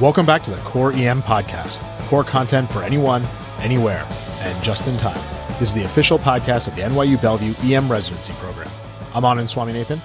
Welcome back to the Core EM Podcast, core content for anyone, anywhere, and just in time. This is the official podcast of the NYU Bellevue EM Residency Program. I'm Anand Swaminathan.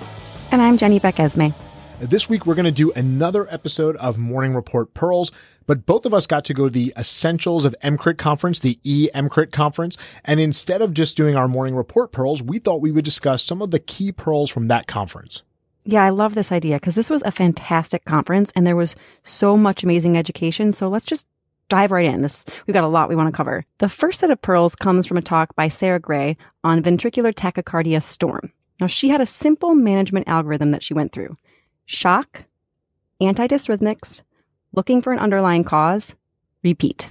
And I'm Jenny Beck Esmay. This week, we're going to do another episode of Morning Report Pearls, but both of us got to go to the Essentials of EMCrit conference, the E-EMCrit conference. And instead of just doing our Morning Report Pearls, we thought we would discuss some of the key pearls from that conference. Yeah, I love this idea because this was a fantastic conference and there was so much amazing education. So let's just dive right in. This we've got a lot we want to cover. The first set of pearls comes from a talk by Sarah Gray on ventricular tachycardia storm. Now she had a simple management algorithm that she went through. Shock, antidysrhythmics, looking for an underlying cause, repeat.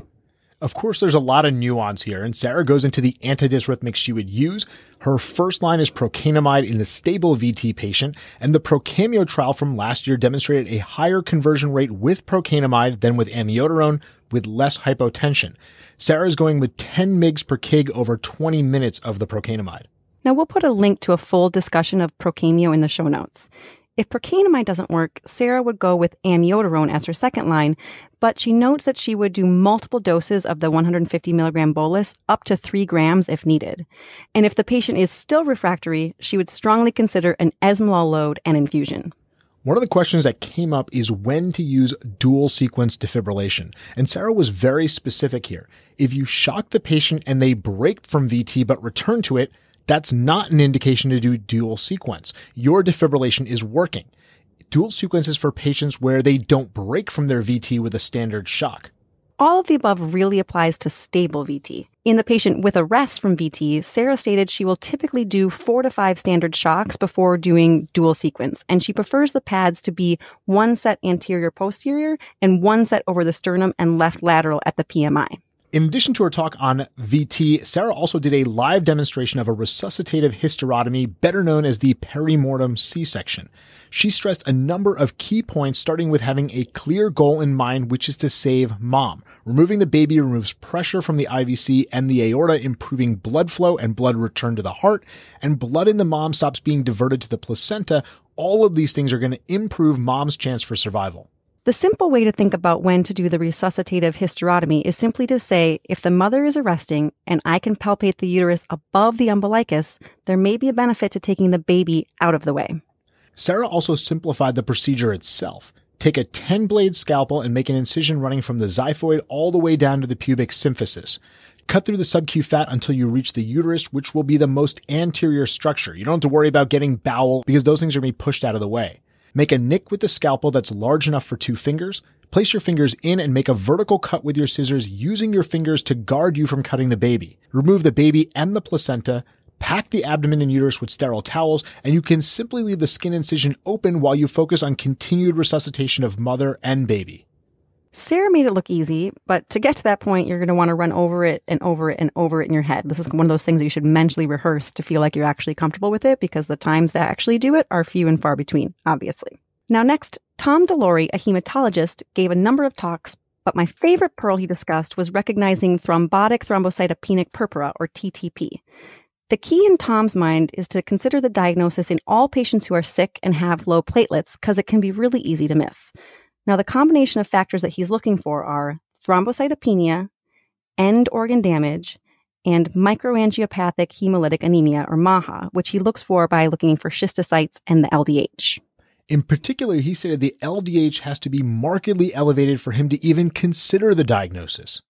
Of course, there's a lot of nuance here, and Sarah goes into the antidysrhythmics she would use. Her first line is procainamide in the stable VT patient, and the PROCAMIO trial from last year demonstrated a higher conversion rate with procainamide than with amiodarone with less hypotension. Sarah is going with 10 mgs per kg over 20 minutes of the procainamide. Now, we'll put a link to a full discussion of PROCAMIO in the show notes. If procainamide doesn't work, Sarah would go with amiodarone as her second line, but she notes that she would do multiple doses of the 150 milligram bolus up to three grams if needed. And if the patient is still refractory, she would strongly consider an esmolol load and infusion. One of the questions that came up is when to use dual sequence defibrillation. And Sarah was very specific here. If you shock the patient and they break from VT but return to it, that's not an indication to do dual sequence. Your defibrillation is working. Dual sequence is for patients where they don't break from their VT with a standard shock. All of the above really applies to stable VT. In the patient with arrest from VT, Sarah stated she will typically do four to five standard shocks before doing dual sequence, and she prefers the pads to be one set anterior posterior and one set over the sternum and left lateral at the PMI. In addition to her talk on VT, Sarah also did a live demonstration of a resuscitative hysterotomy, better known as the perimortem C-section. She stressed a number of key points, starting with having a clear goal in mind, which is to save mom. Removing the baby removes pressure from the IVC and the aorta, improving blood flow and blood return to the heart, and blood in the mom stops being diverted to the placenta. All of these things are going to improve mom's chance for survival. The simple way to think about when to do the resuscitative hysterotomy is simply to say if the mother is arresting and I can palpate the uterus above the umbilicus, there may be a benefit to taking the baby out of the way. Sarah also simplified the procedure itself. Take a 10 blade scalpel and make an incision running from the xiphoid all the way down to the pubic symphysis. Cut through the subq fat until you reach the uterus, which will be the most anterior structure. You don't have to worry about getting bowel because those things are going to be pushed out of the way. Make a nick with the scalpel that's large enough for two fingers. Place your fingers in and make a vertical cut with your scissors using your fingers to guard you from cutting the baby. Remove the baby and the placenta. Pack the abdomen and uterus with sterile towels, and you can simply leave the skin incision open while you focus on continued resuscitation of mother and baby. Sarah made it look easy, but to get to that point, you're going to want to run over it and over it and over it in your head. This is one of those things that you should mentally rehearse to feel like you're actually comfortable with it because the times to actually do it are few and far between, obviously. Now, next, Tom DeLoughery, a hematologist, gave a number of talks, but my favorite pearl he discussed was recognizing thrombotic thrombocytopenic purpura, or TTP. The key in Tom's mind is to consider the diagnosis in all patients who are sick and have low platelets because it can be really easy to miss. Now, the combination of factors that he's looking for are thrombocytopenia, end organ damage, and microangiopathic hemolytic anemia, or MAHA, which he looks for by looking for schistocytes and the LDH. In particular, he stated the LDH has to be markedly elevated for him to even consider the diagnosis.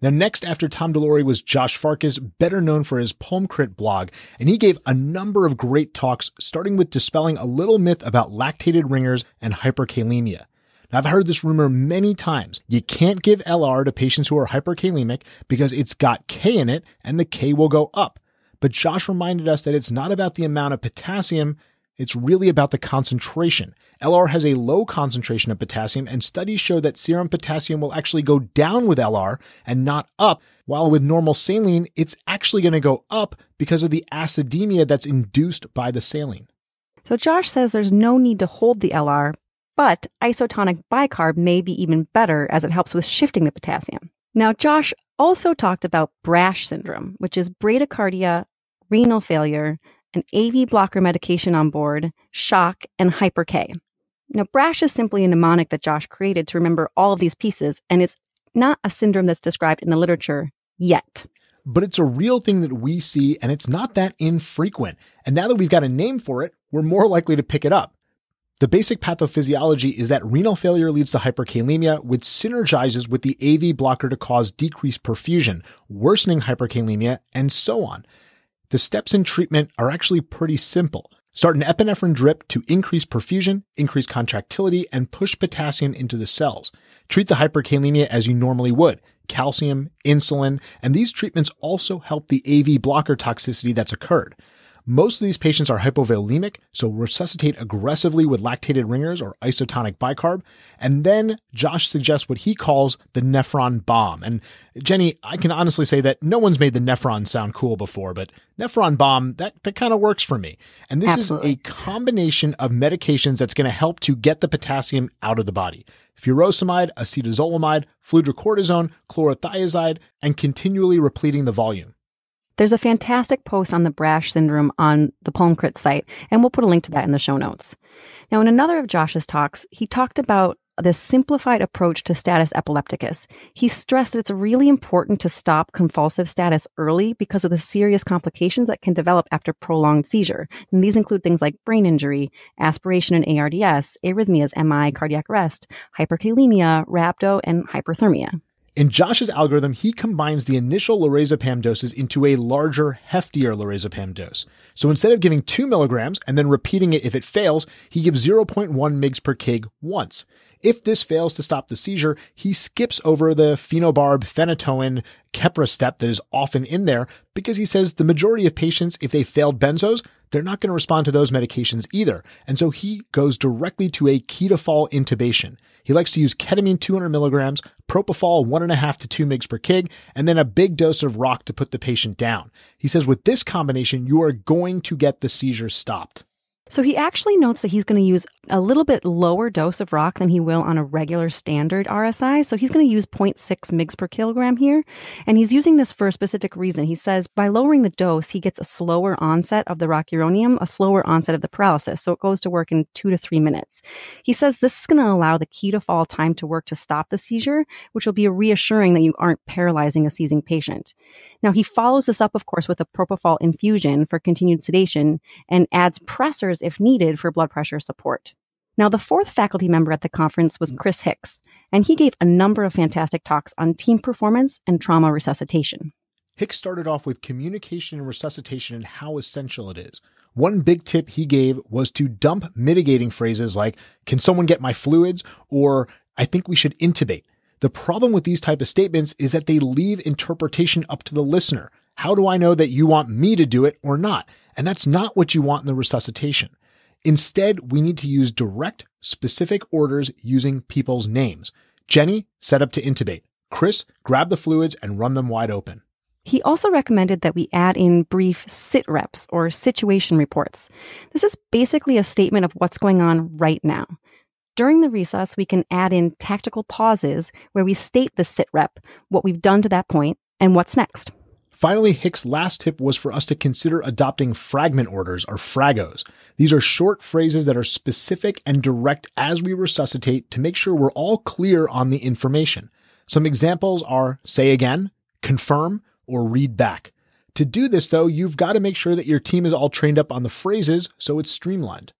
Now, next after Tom DeLoughery was Josh Farkas, better known for his PulmCrit blog, and he gave a number of great talks, starting with dispelling a little myth about lactated ringers and hyperkalemia. Now, I've heard this rumor many times. You can't give LR to patients who are hyperkalemic because it's got K in it and the K will go up. But Josh reminded us that it's not about the amount of potassium, it's really about the concentration. LR has a low concentration of potassium, and studies show that serum potassium will actually go down with LR and not up, while with normal saline, it's actually going to go up because of the acidemia that's induced by the saline. So Josh says there's no need to hold the LR, but isotonic bicarb may be even better as it helps with shifting the potassium. Now, Josh also talked about BRASH syndrome, which is bradycardia, renal failure, an AV blocker medication on board, shock, and hyper K. Now, brash is simply a mnemonic that Josh created to remember all of these pieces, and it's not a syndrome that's described in the literature yet. But it's a real thing that we see, and it's not that infrequent. And now that we've got a name for it, we're more likely to pick it up. The basic pathophysiology is that renal failure leads to hyperkalemia, which synergizes with the AV blocker to cause decreased perfusion, worsening hyperkalemia, and so on. The steps in treatment are actually pretty simple. Start an epinephrine drip to increase perfusion, increase contractility, and push potassium into the cells. Treat the hyperkalemia as you normally would calcium, insulin, and these treatments also help the AV blocker toxicity that's occurred. Most of these patients are hypovolemic, so resuscitate aggressively with lactated ringers or isotonic bicarb. And then Josh suggests what he calls the nephron bomb. And Jenny, I can honestly say that no one's made the nephron sound cool before, but nephron bomb, that, that kind of works for me. And this Absolutely. is a combination of medications that's going to help to get the potassium out of the body furosemide, acetazolamide, fludrocortisone, chlorothiazide, and continually repleting the volume. There's a fantastic post on the Brash syndrome on the PulmCrit site, and we'll put a link to that in the show notes. Now, in another of Josh's talks, he talked about this simplified approach to status epilepticus. He stressed that it's really important to stop convulsive status early because of the serious complications that can develop after prolonged seizure. And these include things like brain injury, aspiration and ARDS, arrhythmias, MI, cardiac arrest, hyperkalemia, rhabdo, and hyperthermia. In Josh's algorithm, he combines the initial lorazepam doses into a larger, heftier lorazepam dose. So instead of giving 2 milligrams and then repeating it if it fails, he gives 0.1 mg per kg once. If this fails to stop the seizure, he skips over the phenobarb, phenytoin, Keppra step that is often in there because he says the majority of patients, if they failed benzos, they're not going to respond to those medications either. And so he goes directly to a ketofol intubation. He likes to use ketamine 200 milligrams, propofol 1.5 to 2 mg per kg, and then a big dose of rock to put the patient down. He says with this combination, you are going to get the seizure stopped. So he actually notes that he's going to use a little bit lower dose of rock than he will on a regular standard RSI. So he's going to use 0.6 mg per kilogram here. And he's using this for a specific reason. He says by lowering the dose, he gets a slower onset of the rocuronium, a slower onset of the paralysis. So it goes to work in two to three minutes. He says this is going to allow the ketofol time to work to stop the seizure, which will be reassuring that you aren't paralyzing a seizing patient. Now he follows this up, of course, with a propofol infusion for continued sedation and adds pressors if needed for blood pressure support. Now, the fourth faculty member at the conference was Chris Hicks, and he gave a number of fantastic talks on team performance and trauma resuscitation. Hicks started off with communication and resuscitation and how essential it is. One big tip he gave was to dump mitigating phrases like, can someone get my fluids? Or I think we should intubate. The problem with these type of statements is that they leave interpretation up to the listener. How do I know that you want me to do it or not? And that's not what you want in the resuscitation. Instead, we need to use direct, specific orders using people's names. Jenny, set up to intubate. Chris, grab the fluids and run them wide open. He also recommended that we add in brief sit reps or situation reports. This is basically a statement of what's going on right now. During the resus, we can add in tactical pauses where we state the sit rep, what we've done to that point, and what's next. Finally, Hicks' last tip was for us to consider adopting fragment orders or fragos. These are short phrases that are specific and direct as we resuscitate to make sure we're all clear on the information. Some examples are say again, confirm, or read back. To do this though, you've got to make sure that your team is all trained up on the phrases so it's streamlined.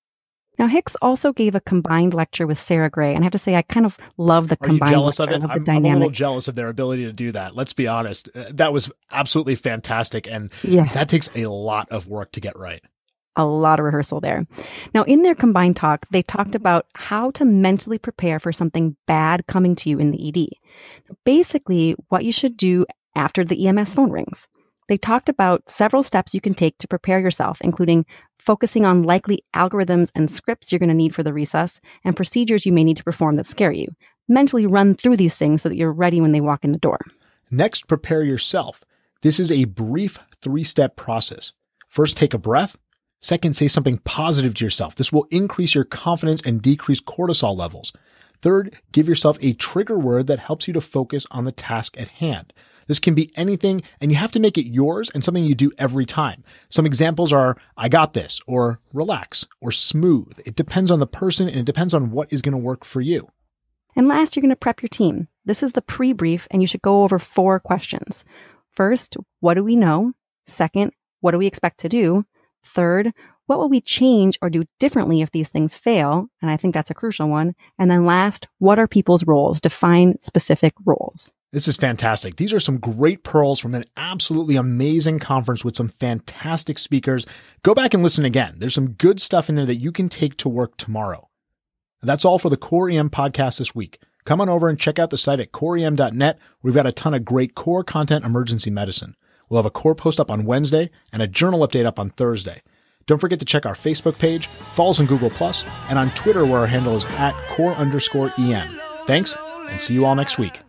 Now, Hicks also gave a combined lecture with Sarah Gray, and I have to say, I kind of love the Are combined. Jealous of it? I'm, I'm, a little jealous of their ability to do that. Let's be honest. Uh, that was absolutely fantastic, and yeah. that takes a lot of work to get right. A lot of rehearsal there. Now, in their combined talk, they talked about how to mentally prepare for something bad coming to you in the ED. Basically, what you should do after the EMS phone rings. They talked about several steps you can take to prepare yourself, including focusing on likely algorithms and scripts you're going to need for the resus and procedures you may need to perform that scare you. Mentally run through these things so that you're ready when they walk in the door. Next, prepare yourself. This is a brief three step process. First, take a breath. Second, say something positive to yourself. This will increase your confidence and decrease cortisol levels. Third, give yourself a trigger word that helps you to focus on the task at hand. This can be anything, and you have to make it yours and something you do every time. Some examples are I got this, or relax, or smooth. It depends on the person and it depends on what is going to work for you. And last, you're going to prep your team. This is the pre brief, and you should go over four questions. First, what do we know? Second, what do we expect to do? Third, what will we change or do differently if these things fail? And I think that's a crucial one. And then last, what are people's roles? Define specific roles. This is fantastic. These are some great pearls from an absolutely amazing conference with some fantastic speakers. Go back and listen again. There's some good stuff in there that you can take to work tomorrow. That's all for the Core EM podcast this week. Come on over and check out the site at coreem.net. We've got a ton of great core content emergency medicine. We'll have a core post up on Wednesday and a journal update up on Thursday. Don't forget to check our Facebook page, follow us on Google Plus, and on Twitter where our handle is at core underscore EM. Thanks, and see you all next week.